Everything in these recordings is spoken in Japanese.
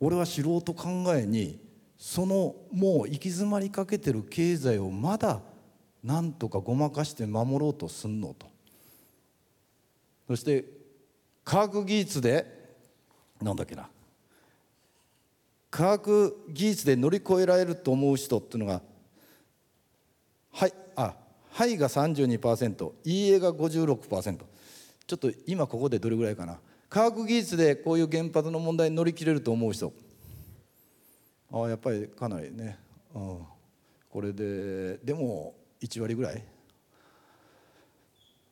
俺は素人考えにそのもう行き詰まりかけてる経済をまだなんとかごまかして守ろうとすんのと。そして科学技術でなんだっけな。科学技術で乗り越えられると思う人っていうのがはいあはいが32%いいえが56%ちょっと今ここでどれぐらいかな。科学技術でこういう原発の問題に乗り切れると思う人。ああやっぱりかなりね、うん、これででも1割ぐらい。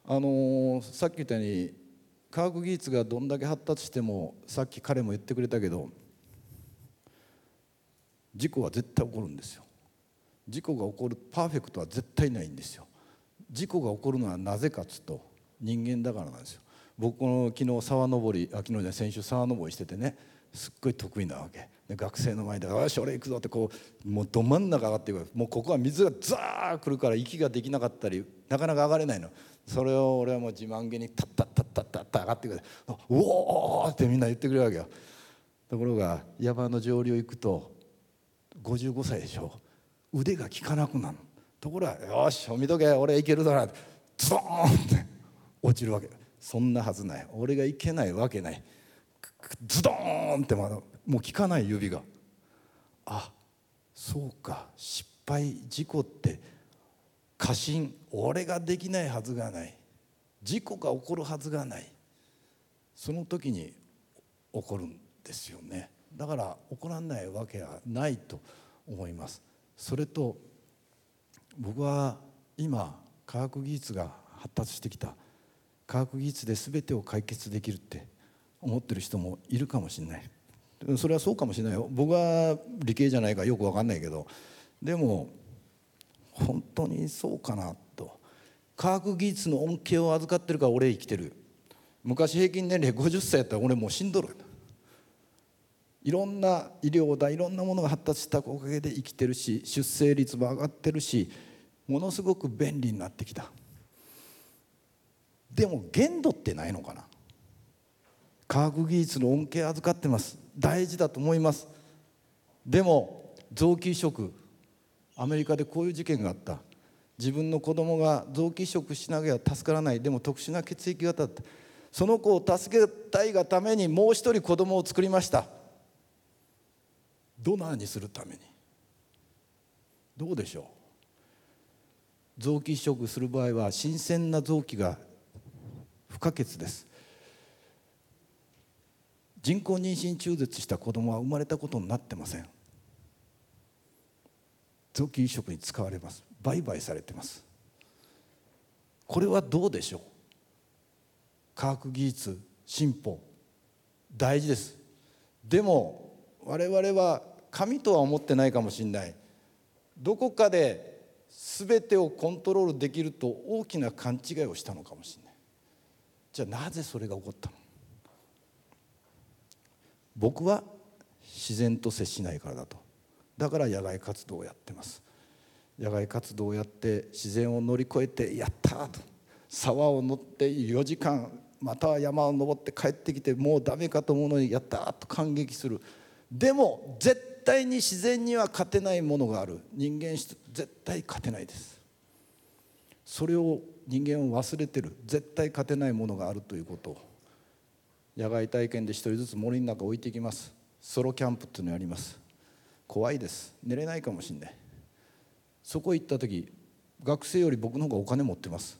あのー、さっき言ったように科学技術がどんだけ発達してもさっき彼も言ってくれたけど事故は絶対起こるんですよ。事故が起こるパーフェクトは絶対ないんですよ。事故が起こるのはなぜかっつうと人間だからなんですよ。僕の昨日沢登りあ昨日じゃ先週沢登りしててねすっごい得意なわけで学生の前で「よし俺行くぞ」ってこうもうど真ん中上がっていくもうここは水がザー来るから息ができなかったりなかなか上がれないのそれを俺はもう自慢げにタッタッタッタッタッタ上がってくる「おお!」ってみんな言ってくれるわけよところが山の上流行くと55歳でしょ腕が効かなくなるところが「よし見とけ俺いけるだな」ズドーンって落ちるわけそんなはずない。俺がいけないわけない。ズドーンってまだもう効かない指が。あそうか。失敗事故って過信俺ができないはずがない。事故が起こるはずがない。その時に起こるんですよね。だから起こらないわけはないと思います。それと僕は今科学技術が発達してきた。科学技術で全てを解決できるって思ってる人もいるかもしれない。それはそうかもしれないよ。僕は理系じゃないからよく分かんないけど。でも本当にそうかなと。科学技術の恩恵を預かってるから俺生きてる。昔平均年齢50歳やったら俺もう死んどる。いろんな医療だいろんなものが発達したおかげで生きてるし出生率も上がってるしものすごく便利になってきた。でも限度ってないのかな？科学技術の恩恵預かってます。大事だと思います。でも臓器移植。アメリカでこういう事件があった。自分の子供が臓器移植しなきゃ助からない。でも特殊な血液型だった。その子を助けたいがためにもう一人子供を作りました。ドナーにするために。どうでしょう？臓器移植する場合は新鮮な臓器が可欠です。人工妊娠中絶した子供は生まれたことになってません。臓器移植に使われます。売買されてます。これはどうでしょう？科学技術進歩。大事です。でも我々は神とは思ってないかもしれない。どこかで全てをコントロールできると大きな勘違いをしたのかもしれない。じゃあなぜそれが起こったの？僕は自然と接しないからだと。だから野外活動をやってます。野外活動をやって自然を乗り越えてやったと。沢を乗って4時間または山を登って帰ってきてもうダメかと思うのにやったと。感激する。でも絶対に自然には勝てないものがある。人間絶対勝てないです。それを人間は忘れてる。絶対勝てないものがあるということ。を野外体験で一人ずつ森の中置いていきます。ソロキャンプっていうのやります。怖いです。寝れないかもしんない。そこ行った時学生より僕の方がお金持ってます。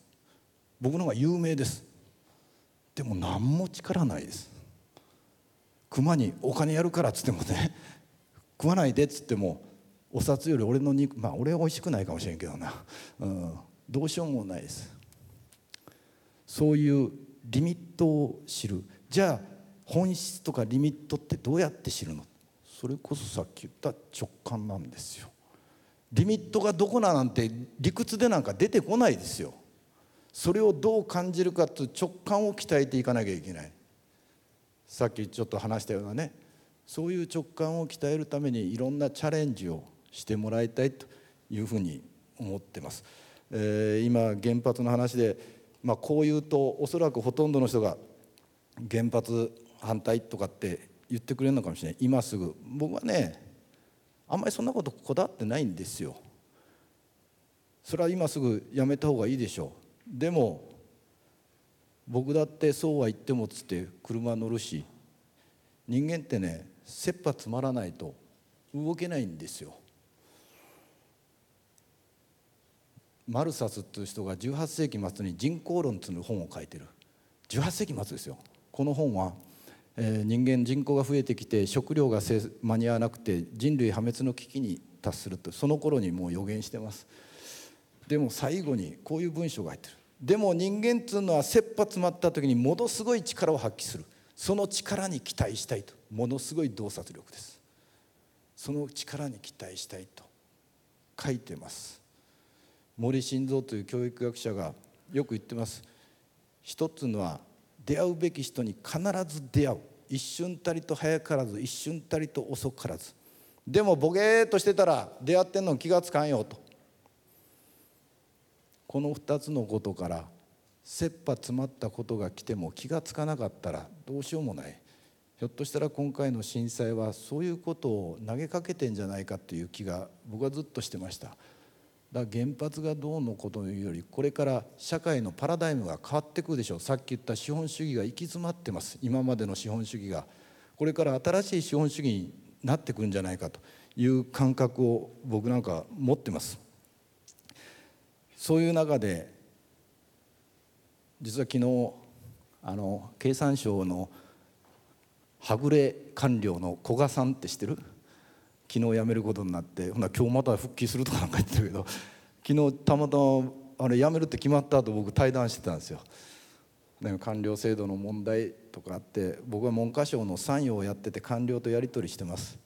僕の方が有名です。でも何も力ないです。熊にお金やるからっつってもね食わないでっつってもお札より俺の肉まあ俺は美味しくないかもしれんけどな、うん、どうしようもないです。そういうリミットを知る。じゃあ本質とかリミットってどうやって知るの？それこそさっき言った直感なんですよ。リミットがどこななんて理屈でなんか出てこないですよ。それをどう感じるかと直感を鍛えていかなきゃいけない。さっきちょっと話したようなね。そういう直感を鍛えるためにいろんなチャレンジをしてもらいたいというふうに思ってます、えー、今原発の話で、まあ、こう言うとおそらくほとんどの人が原発反対とかって言ってくれるのかもしれない。今すぐ。僕はねあんまりそんなことこだわってないんですよ。それは今すぐやめた方がいいでしょう。でも僕だってそうは言ってもっつって車乗るし人間ってね切羽詰まらないと動けないんですよ。マルサスっていう人が18世紀末に人口論という本を書いてる。18世紀末ですよ。この本は、えー、人間人口が増えてきて食料が間に合わなくて人類破滅の危機に達するとその頃にもう予言してます。でも最後にこういう文章が入ってる。でも人間っていうのは切羽詰まった時にものすごい力を発揮する。その力に期待したいと。ものすごい洞察力です。その力に期待したいと書いてます。森晋三という教育学者がよく言ってます。一つのは出会うべき人に必ず出会う。一瞬たりと早からず一瞬たりと遅からず。でもボケーっとしてたら出会ってんの気がつかんよと。この2つのことから切羽詰まったことが来ても気がつかなかったらどうしようもない。ひょっとしたら今回の震災はそういうことを投げかけてんじゃないかっていう気が僕はずっとしてました。だ原発がどうのことというよりこれから社会のパラダイムが変わってくるでしょう。さっき言った資本主義が行き詰まってます。今までの資本主義が。これから新しい資本主義になってくるんじゃないかという感覚を僕なんか持ってます。そういう中で実は昨日あの経産省のはぐれ官僚の古賀さんって知ってる？昨日辞めることになってほな今日また復帰するとかなんか言ってるけど昨日たまたまあれ辞めるって決まった後僕対談してたんですよ。官僚制度の問題とかあって僕は文科省の参与をやってて官僚とやり取りしてます。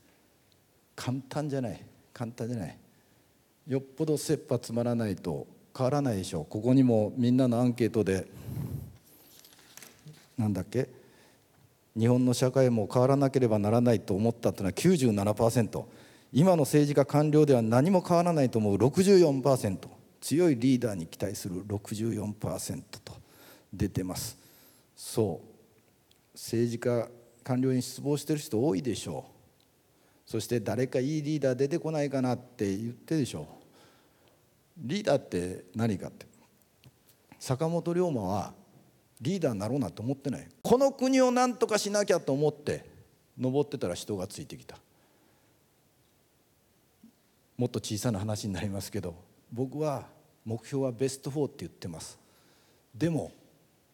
簡単じゃない。簡単じゃない。よっぽど切羽詰まらないと変わらないでしょここにもみんなのアンケートでなんだっけ？日本の社会も変わらなければならないと思ったというのは97%今の政治家官僚では何も変わらないと思う64%強いリーダーに期待する64%と出てます。そう。政治家官僚に失望してる人多いでしょう。そして誰かいいリーダー出てこないかなって言ってでしょう。リーダーって何かって。坂本龍馬はリーダーになろうなと思ってない。この国を何とかしなきゃと思って登ってたら人がついてきた。もっと小さな話になりますけど僕は目標はベスト4って言ってます。でも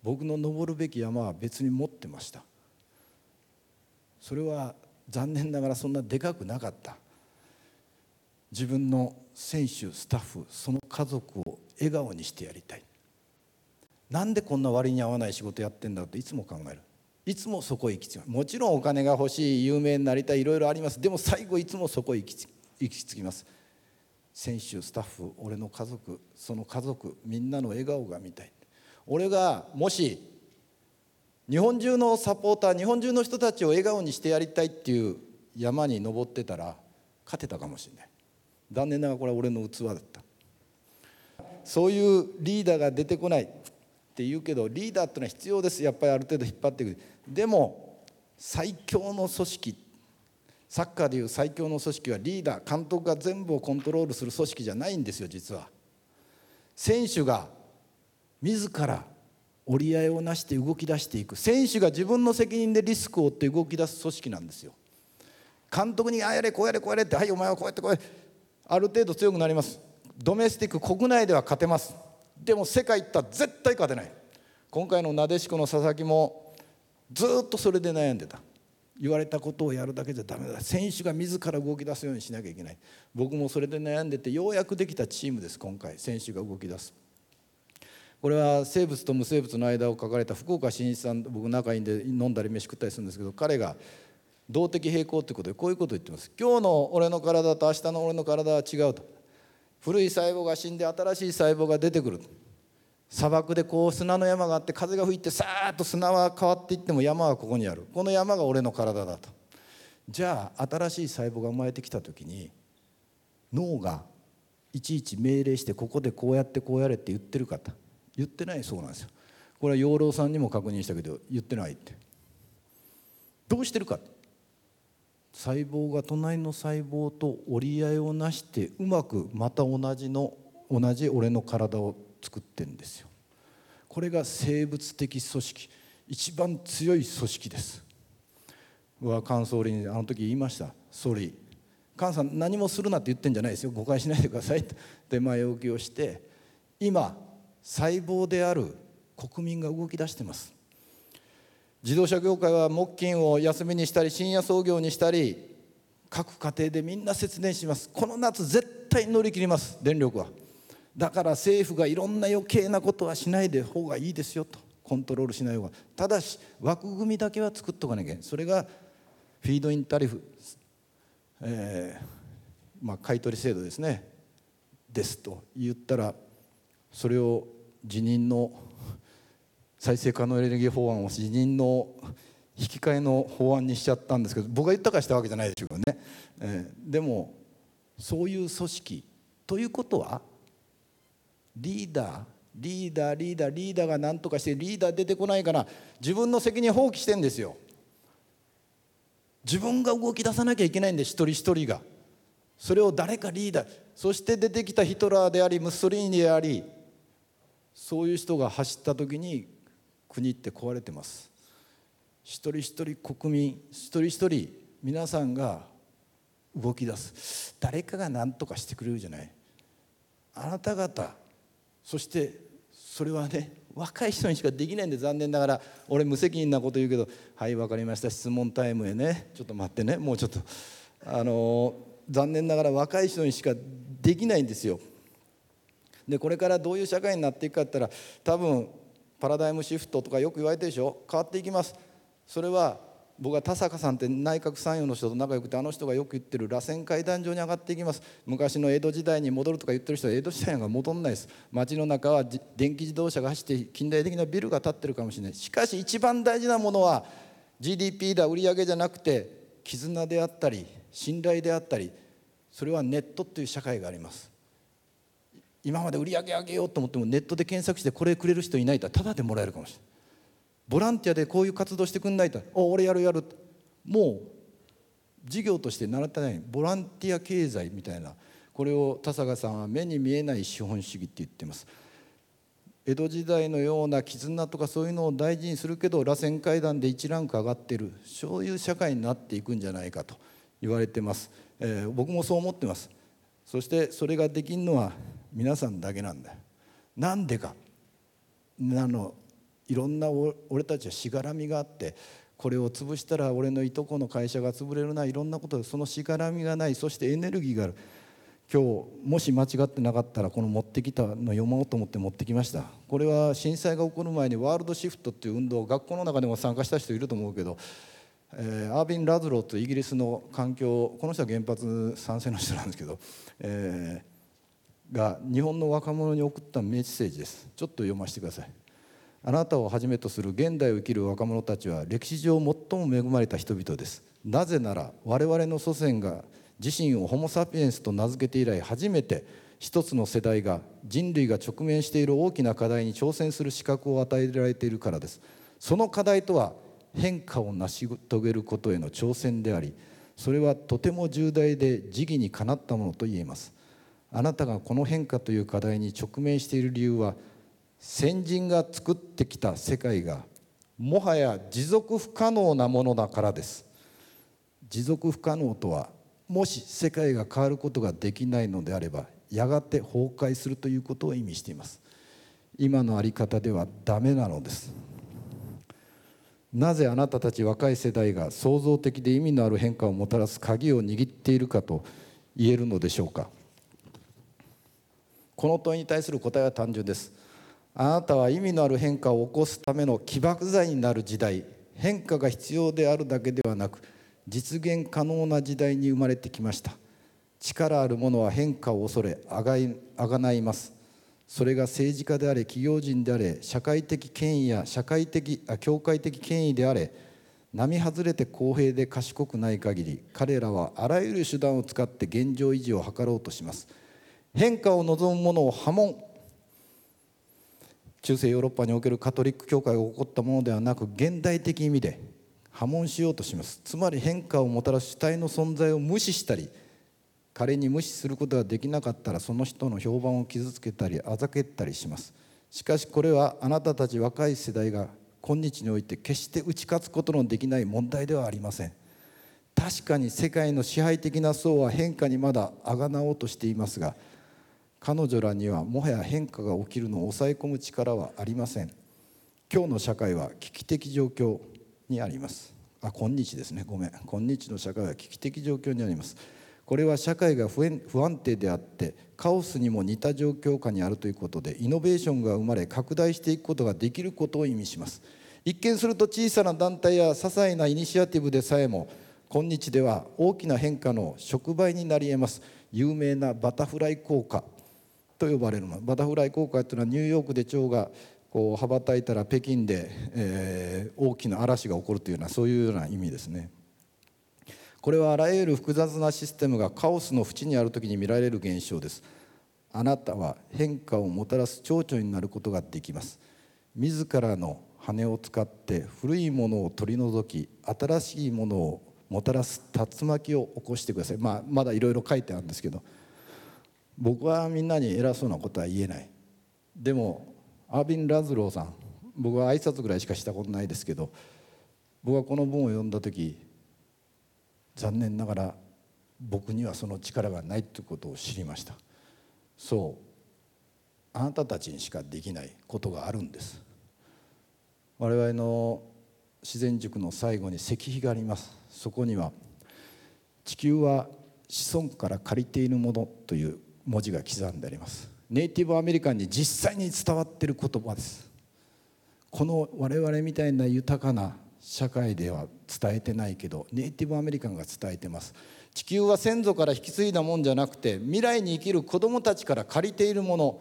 僕の登るべき山は別に持ってました。それは残念ながらそんなでかくなかった。自分の選手スタッフその家族を笑顔にしてやりたい。なんでこんな割に合わない仕事やってんだといつも考える。いつもそこへ行き着く。もちろんお金が欲しい有名になりたいいろいろあります。でも最後いつもそこへ行き行き着きます。選手スタッフ俺の家族その家族みんなの笑顔が見たい。俺がもし日本中のサポーター日本中の人たちを笑顔にしてやりたいっていう山に登ってたら勝てたかもしれない。残念ながらこれは俺の器だった。そういうリーダーが出てこない。って言うけどリーダーっていうのは必要です。やっぱりある程度引っ張っていく。でも最強の組織サッカーでいう最強の組織はリーダー。監督が全部をコントロールする組織じゃないんですよ実は。選手が自ら折り合いをなして動き出していく。選手が自分の責任でリスクを負って動き出す組織なんですよ。監督にああやれこうやれこうやれってはいお前はこうやってこうやってある程度強くなります。ドメスティック国内では勝てます。でも世界行ったら絶対勝てない。今回のなでしこの佐々木もずっとそれで悩んでた。言われたことをやるだけじゃダメだ。選手が自ら動き出すようにしなきゃいけない。僕もそれで悩んでてようやくできたチームです今回。選手が動き出す。これは生物と無生物の間を書かれた福岡伸一さん僕仲いいんで飲んだり飯食ったりするんですけど彼が動的平衡ということでこういうことを言ってます。今日の俺の体と明日の俺の体は違うと。古い細胞が死んで新しい細胞が出てくる。砂漠でこう砂の山があって風が吹いてさーっと砂は変わっていっても山はここにある。この山が俺の体だと。じゃあ新しい細胞が生まれてきた時に脳がいちいち命令してここでこうやってこうやれって言ってるかと。言ってないそうなんですよ。これは養老さんにも確認したけど言ってないって。どうしてるか細胞が隣の細胞と折り合いをなしてうまくまた同じの同じ俺の体を作ってるんですよ。これが生物的組織。一番強い組織です。僕は菅総理にあの時言いました。総理菅さん何もするなって言ってんじゃないですよ。誤解しないでください。って前置きをして。今細胞である国民が動き出してます。自動車業界は木金を休みにしたり深夜操業にしたり各家庭でみんな節電します。この夏絶対乗り切ります。電力は。だから政府がいろんな余計なことはしないで方がいいですよと。コントロールしない方が。ただし枠組みだけは作っとかなきゃいけないそれがフィードインタリフ、えーまあ、買取制度ですね。ですと言ったらそれを辞任の再生可能エネルギー法案を辞任の引き換えの法案にしちゃったんですけど僕が言ったからしたわけじゃないでしょうけどね、えー、でもそういう組織ということはリーダーリーダーリーダーリーダーが何とかしてリーダー出てこないから自分の責任放棄してんですよ。自分が動き出さなきゃいけないんで一人一人が。それを誰かリーダーそして出てきたヒトラーでありムッソリーニでありそういう人が走った時に国って壊れてます。一人一人国民一人一人皆さんが動き出す。誰かが何とかしてくれるじゃない。あなた方そしてそれはね若い人にしかできないんで残念ながら俺無責任なこと言うけど「はい分かりました。質問タイムへね。ちょっと待ってね。もうちょっと。あの残念ながら若い人にしかできないんですよ。でこれからどういう社会になっていくかって言ったら多分パラダイムシフトとかよく言われてるでしょ？変わっていきます。それは僕は田坂さんって内閣参与の人と仲良くてあの人がよく言ってる螺旋階段状に上がっていきます。昔の江戸時代に戻るとか言ってる人は江戸時代が戻んないです。街の中は電気自動車が走って近代的なビルが建ってるかもしれない。しかし一番大事なものは GDP だ売り上げじゃなくて絆であったり信頼であったりそれはネットという社会があります。今まで売り上げ上げようと思ってもネットで検索してこれくれる人いないとただでもらえるかもしれない。ボランティアでこういう活動してくんないと「お俺やるやる」もう事業として習ってない。ボランティア経済みたいな。これを田坂さんは目に見えない資本主義って言ってます。江戸時代のような絆とかそういうのを大事にするけど螺旋階段で1ランク上がってる。そういう社会になっていくんじゃないかと言われてます、えー、僕もそう思ってます。そしてそれができるのは皆さんだけなんだよ。なんでか。あのいろんな俺たちはしがらみがあってこれを潰したら俺のいとこの会社が潰れるな。いろんなことでそのしがらみがない。そしてエネルギーがある。今日もし間違ってなかったらこの持ってきたの読もうと思って持ってきました。これは震災が起こる前にワールドシフトっていう運動学校の中でも参加した人いると思うけど、えー、アービン・ラズローというイギリスの環境この人は原発賛成の人なんですけど、えー、が日本の若者に送ったメッセージです。ちょっと読ませてください。あなたをはじめとする現代を生きる若者たちは歴史上最も恵まれた人々です。なぜなら我々の祖先が自身をホモ・サピエンスと名付けて以来初めて一つの世代が人類が直面している大きな課題に挑戦する資格を与えられているからです。その課題とは変化を成し遂げることへの挑戦でありそれはとても重大で時義にかなったものと言えます。あなたがこの変化という課題に直面している理由は先人が作ってきた世界がもはや持続不可能なものだからです。持続不可能とはもし世界が変わることができないのであればやがて崩壊するということを意味しています。今の在り方ではダメなのです。なぜあなたたち若い世代が創造的で意味のある変化をもたらす鍵を握っているかと言えるのでしょうか。この問いに対する答えは単純です。あなたは意味のある変化を起こすための起爆剤になる時代。変化が必要であるだけではなく実現可能な時代に生まれてきました。力ある者は変化を恐れあがいあがないます。それが政治家であれ企業人であれ社会的権威や社会的あ教会的権威であれ並外れて公平で賢くない限り彼らはあらゆる手段を使って現状維持を図ろうとします。変化を望む者を破門。中世ヨーロッパにおけるカトリック教会が起こったものではなく現代的意味で破門しようとします。つまり変化をもたらす主体の存在を無視したり仮に無視することができなかったらその人の評判を傷つけたりあざけったりします。しかしこれはあなたたち若い世代が今日において決して打ち勝つことのできない問題ではありません。確かに世界の支配的な層は変化にまだあがなおうとしていますが彼女らにはもはや変化が起きるのを抑え込む力はありません。今日の社会は危機的状況にあります。あ今日ですね。ごめん。今日の社会は危機的状況にあります。これは社会が不安定であってカオスにも似た状況下にあるということでイノベーションが生まれ拡大していくことができることを意味します。一見すると小さな団体や些細なイニシアティブでさえも今日では大きな変化の触媒になり得ます。有名なバタフライ効果。と呼ばれるもの。バタフライ効果というのはニューヨークで蝶がこう羽ばたいたら北京で、えー、大きな嵐が起こるというようなそういうような意味ですね。これはあらゆる複雑なシステムがカオスの縁にある時に見られる現象です。あなたは変化をもたらす蝶々になることができます。自らの羽を使って古いものを取り除き新しいものをもたらす竜巻を起こしてください、まあ、まだいろいろ書いてあるんですけど僕はみんなに偉そうなことは言えない。でもアービン・ラズローさん僕は挨拶ぐらいしかしたことないですけど僕はこの本を読んだ時残念ながら僕にはその力がないということを知りました。そう。あなたたちにしかできないことがあるんです。我々の自然塾の最後に石碑があります。そこには地球は子孫から借りているものという文字が刻んであります。ネイティブアメリカンに実際に伝わっている言葉です。この我々みたいな豊かな社会では伝えてないけどネイティブアメリカンが伝えてます。地球は先祖から引き継いだもんじゃなくて未来に生きる子どもたちから借りているもの。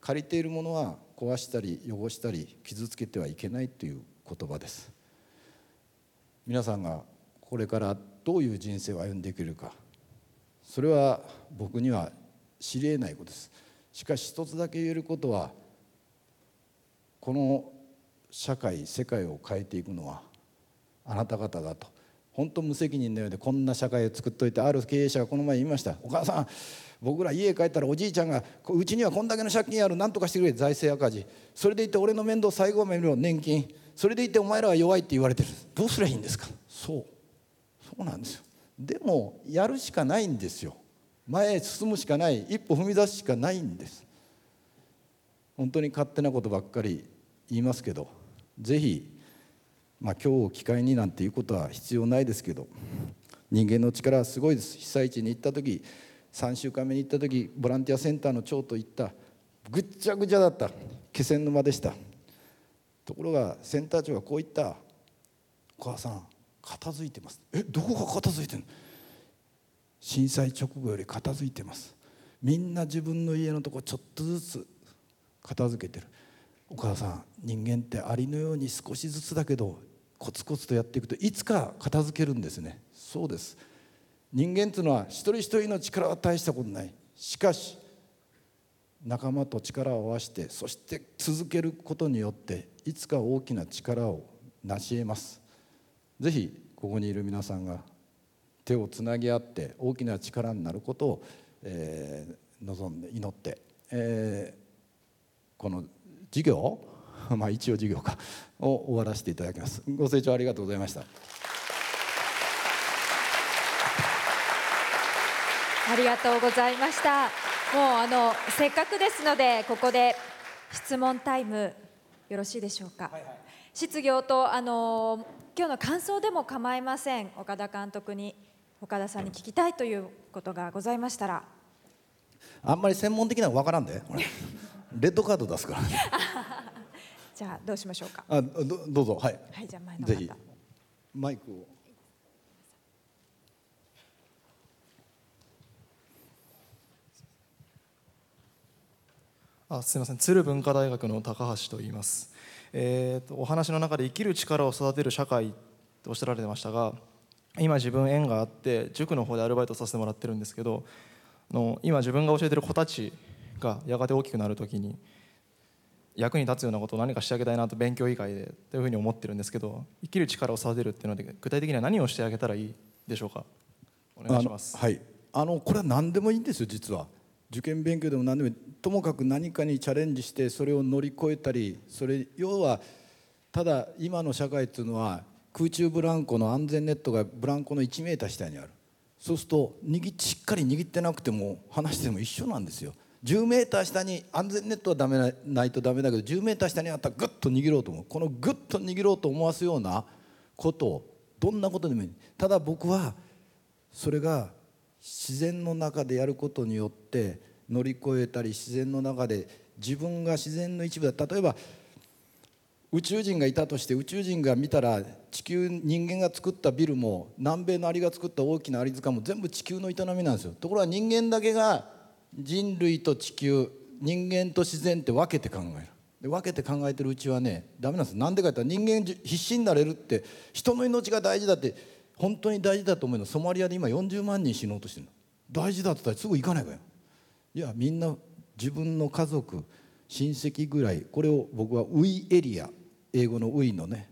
借りているものは壊したり汚したり傷つけてはいけないという言葉です。皆さんがこれからどういう人生を歩んでいけるか。それは僕には知りえないことです。しかし一つだけ言えることはこの社会世界を変えていくのはあなた方だと。本当無責任のようでこんな社会を作っといてある経営者がこの前言いました「お母さん僕ら家帰ったらおじいちゃんがうちにはこんだけの借金ある何とかしてくれ。財政赤字。それでいて俺の面倒最後まで見ろ。年金。それでいてお前らは弱いって言われてる。どうすりゃいいんですか？そう。そうなんですよ。でもやるしかないんですよ前へ進むしかない一歩踏み出すしかないんです。本当に勝手なことばっかり言いますけどぜひまあ、今日を機会になんていうことは必要ないですけど人間の力はすごいです。被災地に行った時3週間目に行った時ボランティアセンターの長と行ったぐっちゃぐちゃだった。気仙沼でした。ところがセンター長がこう言った「お母さん片付いてます」えどこが片付いてんの？震災直後より片付いてます。みんな自分の家のとこちょっとずつ片付けてる。お母さん人間ってありのように少しずつだけどコツコツとやっていくといつか片付けるんですね。そうです。人間っていうのは一人一人の力は大したことない。しかし仲間と力を合わせてそして続けることによっていつか大きな力を成し得ます。ぜひここにいる皆さんが手をつなぎ合って大きな力になることを、えー、望んで祈って、えー、この授業 まあ一応授業かを終わらせていただきます。ご清聴ありがとうございました。ありがとうございました。もうあのせっかくですのでここで質問タイムよろしいでしょうか、はいはい、質疑とあの今日の感想でも構いません。岡田監督に岡田さんに聞きたいということがございましたら。あんまり専門的なの分からんで。レッドカード出すから。じゃあどうしましょうか。あどどうぞ。はい、はい、じゃあ前のぜひ。マイクを。あすみません。鶴文化大学の高橋と言います、えーと、お話の中で生きる力を育てる社会とおっしゃられてましたが今自分縁があって塾の方でアルバイトさせてもらってるんですけどの今自分が教えてる子たちがやがて大きくなる時に役に立つようなことを何かしてあげたいなと勉強以外でというふうに思ってるんですけど生きる力を育てるっていうので具体的には何をしてあげたらいいでしょうか？お願いします。あのはい。あのこれは何でもいいんですよ実は。受験勉強でも何でもいい。ともかく何かにチャレンジしてそれを乗り越えたりそれ要はただ今の社会っていうのは空中ブランコの安全ネットがブランコの1メーター下にある。そうすると握しっかり握ってなくても離しても一緒なんですよ。10メーター下に安全ネットはダメないとダメだけど10メーター下にあったらグッと握ろうと思う。このグッと握ろうと思わすようなことをどんなことでもいい。ただ僕はそれが自然の中でやることによって乗り越えたり自然の中で自分が自然の一部だ。例えば宇宙人がいたとして宇宙人が見たら地球人間が作ったビルも南米のアリが作った大きなアリ塚も全部地球の営みなんですよ。ところが人間だけが人類と地球人間と自然って分けて考える。で分けて考えてるうちはねダメなんですなんでかって人間必死になれるって人の命が大事だって本当に大事だと思うの。ソマリアで今40万人死のうとしてるの。大事だって言ったらすぐ行かないからいやみんな自分の家族親戚ぐらいこれを僕はウィエリア。英語のウィのね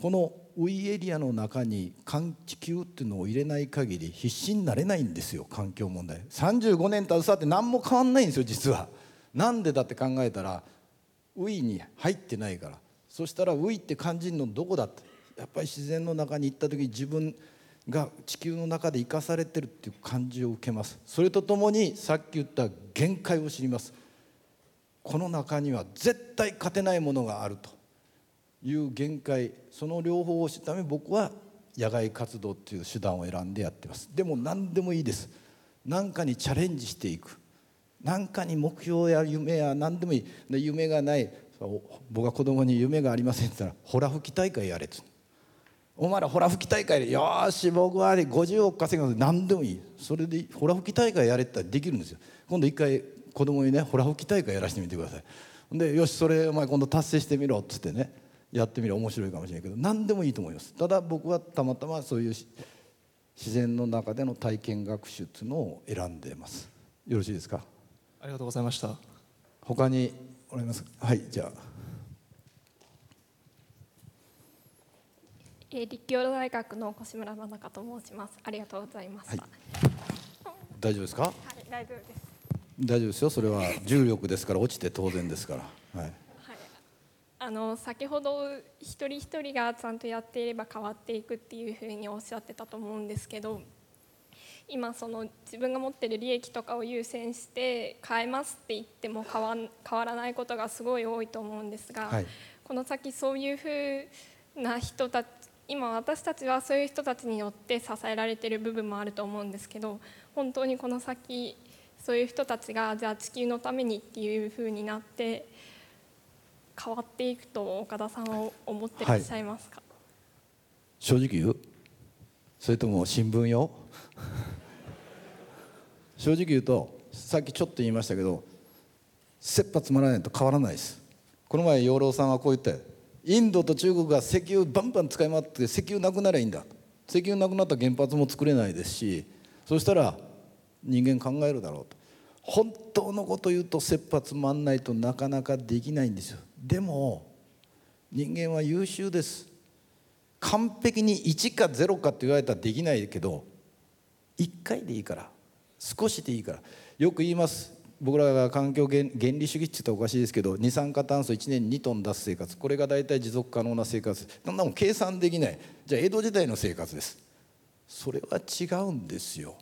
このウィエリアの中に地球っていうのを入れない限り必死になれないんですよ環境問題。35年携わって何も変わんないんですよ実は。なんでだって考えたらウィに入ってないから。そしたらウィって感じるのどこだって。やっぱり自然の中に行った時に自分が地球の中で生かされてるっていう感じを受けます。それとともにさっき言った限界を知ります。この中には絶対勝てないものがあると。いう限界その両方を知るため僕は野外活動っていう手段を選んでやってます。でも何でもいいです。何かにチャレンジしていく。何かに目標や夢や何でもいい。夢がない。僕は子供に夢がありませんって言ったら「ほら吹き大会やれ」ってお前らほら吹き大会でよし僕は50億稼ぐので何でもいい。それでほら吹き大会やれって言ったらできるんですよ。今度一回子供にねほら吹き大会やらせてみてください。でよしそれお前今度達成してみろっつってね。やってみる面白いかもしれないけど何でもいいと思いますただ僕はたまたまそういう自然の中での体験学習っていうのを選んでますよろしいですか？ありがとうございました他におられますはいじゃあえー、立教大学の越村真中と申します。ありがとうございました。はい、大丈夫ですか？はい、大丈夫です。大丈夫ですよ。それは重力ですから落ちて当然ですから。はい。はい、あの先ほど一人一人がちゃんとやっていれば変わっていくっていうふうにおっしゃってたと思うんですけど。今その自分が持ってる利益とかを優先して変えますって言っても変わ変わらないことがすごい多いと思うんですが、はい、この先そういうふうな人たち今私たちはそういう人たちによって支えられている部分もあると思うんですけど本当にこの先そういう人たちがじゃあ地球のためにっていうふうになって変わっていくと岡田さんは思ってらっしゃいますか、はい、正直言う？それとも新聞よ？正直言うとさっきちょっと言いましたけど切羽詰まらないと変わらないです。この前養老さんはこう言ったよ。インドと中国が石油バンバン使い回って石油なくなりゃいいんだ。石油なくなったら原発も作れないですしそしたら人間考えるだろうと。本当のこと言うと切羽詰まんないとなかなかできないんですよ。でも人間は優秀です。完璧に1か0かって言われたらできないけど1回でいいから。少しでいいから。よく言います。僕らが環境原理主義って言ったらおかしいですけど二酸化炭素1年2トン出す生活。これが大体持続可能な生活。そんなもん計算できない。じゃあ江戸時代の生活です。それは違うんですよ。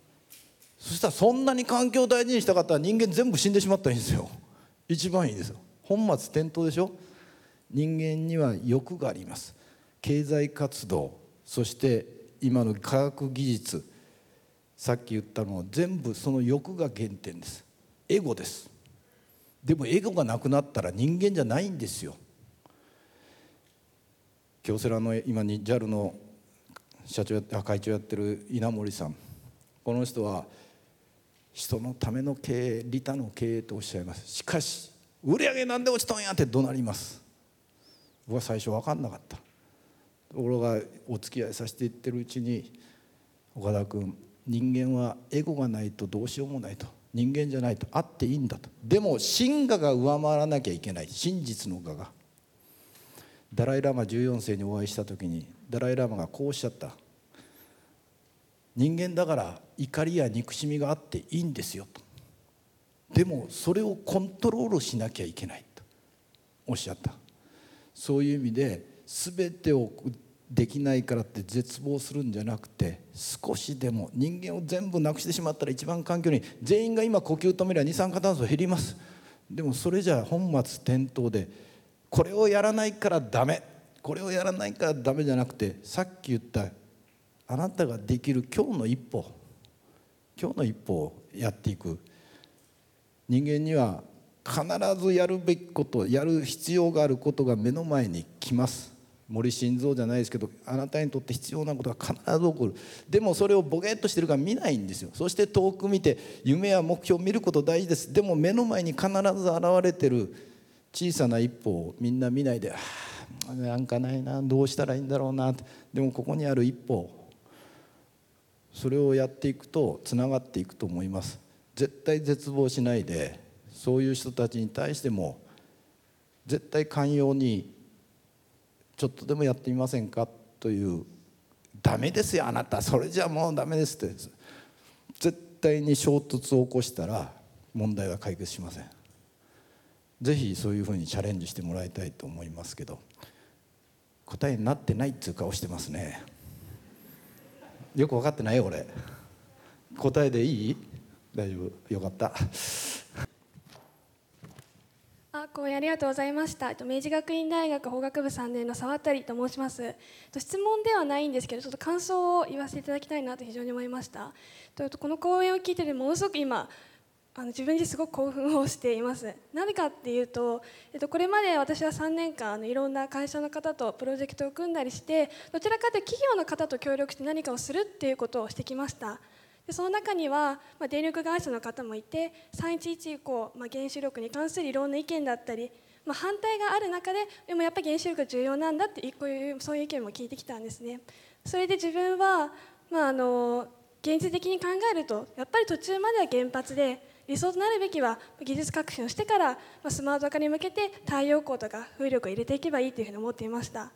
そしたらそんなに環境を大事にしたかったら人間全部死んでしまったらいいんですよ。一番いいですよ。本末転倒でしょ？人間には欲があります。経済活動そして今の科学技術さっき言ったのは全部その欲が原点です。エゴです。でもエゴがなくなったら人間じゃないんですよ。京セラの今に JAL の社長や会長やってる稲森さん。この人は人のための経営利他の経営とおっしゃいます。しかし売り上げなんで落ちたんやって怒鳴ります。僕は最初分かんなかった。ところがお付き合いさせていってるうちに岡田君人間はエゴがないとどうしようもないと。人間じゃないとあっていいんだと。でも真我が上回らなきゃいけない。真実の我が。ダライ・ラマ14世にお会いした時にダライ・ラマがこうおっしゃった。人間だから怒りや憎しみがあっていいんですよと。でもそれをコントロールしなきゃいけないと。おっしゃった。そういう意味で全てをできないからって絶望するんじゃなくて少しでも人間を全部なくしてしまったら一番環境に全員が今呼吸止めりゃ二酸化炭素減ります。でもそれじゃ本末転倒でこれをやらないからダメ。これをやらないからダメじゃなくてさっき言ったあなたができる今日の一歩今日の一歩をやっていく。人間には必ずやるべきことやる必要があることが目の前に来ます。森心臓じゃないですけどあなたにとって必要なことが必ず起こる。でもそれをボケっとしてるから見ないんですよ。そして遠く見て夢や目標を見ること大事です。でも目の前に必ず現れてる小さな一歩をみんな見ないで「あなんかないなどうしたらいいんだろうな」でもここにある一歩それをやっていくとつながっていくと思います。絶対絶望しないでそういう人たちに対しても絶対寛容にちょっとでもやってみませんか？という「ダメですよあなた。それじゃもうダメです」って。絶対に衝突を起こしたら問題は解決しません。ぜひそういうふうにチャレンジしてもらいたいと思いますけど答えになってないっていう顔してますね。よく分かってないよ俺。答えでいい？大丈夫？よかった あ、講演ありがとうございました。明治学院大学法学部3年の沢渡と申します。質問ではないんですけど、ちょっと感想を言わせていただきたいなと非常に思いました。この講演を聞いててものすごく今あの自分ですごく興奮をしています。なぜかっていうと、えっと、これまで私は3年間あのいろんな会社の方とプロジェクトを組んだりしてどちらかというと企業の方と協力して何かをするっていうことをしてきました。でその中には、まあ、電力会社の方もいて311以降、まあ、原子力に関するいろんな意見だったり、まあ、反対がある中ででもやっぱり原子力が重要なんだってこういうそういう意見も聞いてきたんですね。それで自分は、まあ、あの現実的に考えるとやっぱり途中までは原発で理想となるべきは技術革新をしてから、まあ、スマート化に向けて太陽光とか風力を入れていけばいいというふうに思っていました。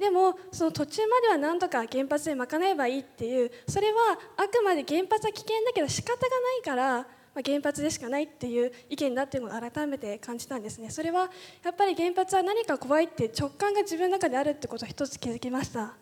でもその途中まではなんとか原発で賄えばいいっていうそれはあくまで原発は危険だけど仕方がないから、まあ、原発でしかないっていう意見だっていうのを改めて感じたんですね。それはやっぱり原発は何か怖いって直感が自分の中であるってことを一つ気づきました。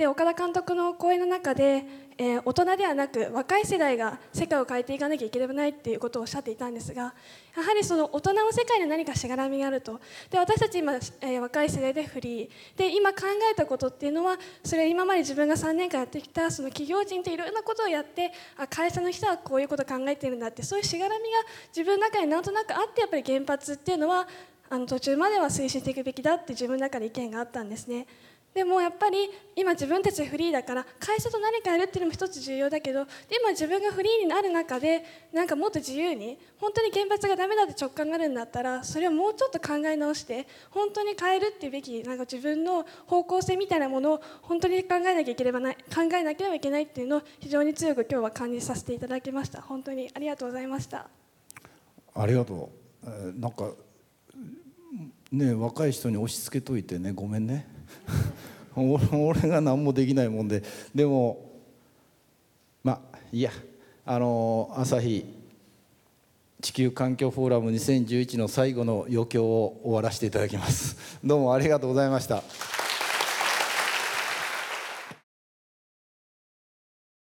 で岡田監督の講演の中で、えー、大人ではなく若い世代が世界を変えていかなきゃいけないっていうことをおっしゃっていたんですがやはりその大人の世界に何かしがらみがあるとで私たち今、えー、若い世代でフリーで今考えたことっていうのはそれ今まで自分が3年間やってきたその企業人っていろんなことをやってあ会社の人はこういうことを考えてるんだってそういうしがらみが自分の中になんとなくあってやっぱり原発っていうのはあの途中までは推進していくべきだって自分の中で意見があったんですね。でもやっぱり今自分たちフリーだから会社と何かやるっていうのも一つ重要だけど今自分がフリーになる中でなんかもっと自由に本当に原発がダメだって直感があるんだったらそれをもうちょっと考え直して本当に変えるっていうべきなんか自分の方向性みたいなものを本当に考えなきゃいければない考えなければいけないっていうのを非常に強く今日は感じさせていただきました。本当にありがとうございました。ありがとう、えー、なんかね若い人に押し付けといてねごめんね。俺が何もできないもんで。でもまあいや。あの朝日地球環境フォーラム2011の最後の余興を終わらせていただきます。どうもありがとうございました。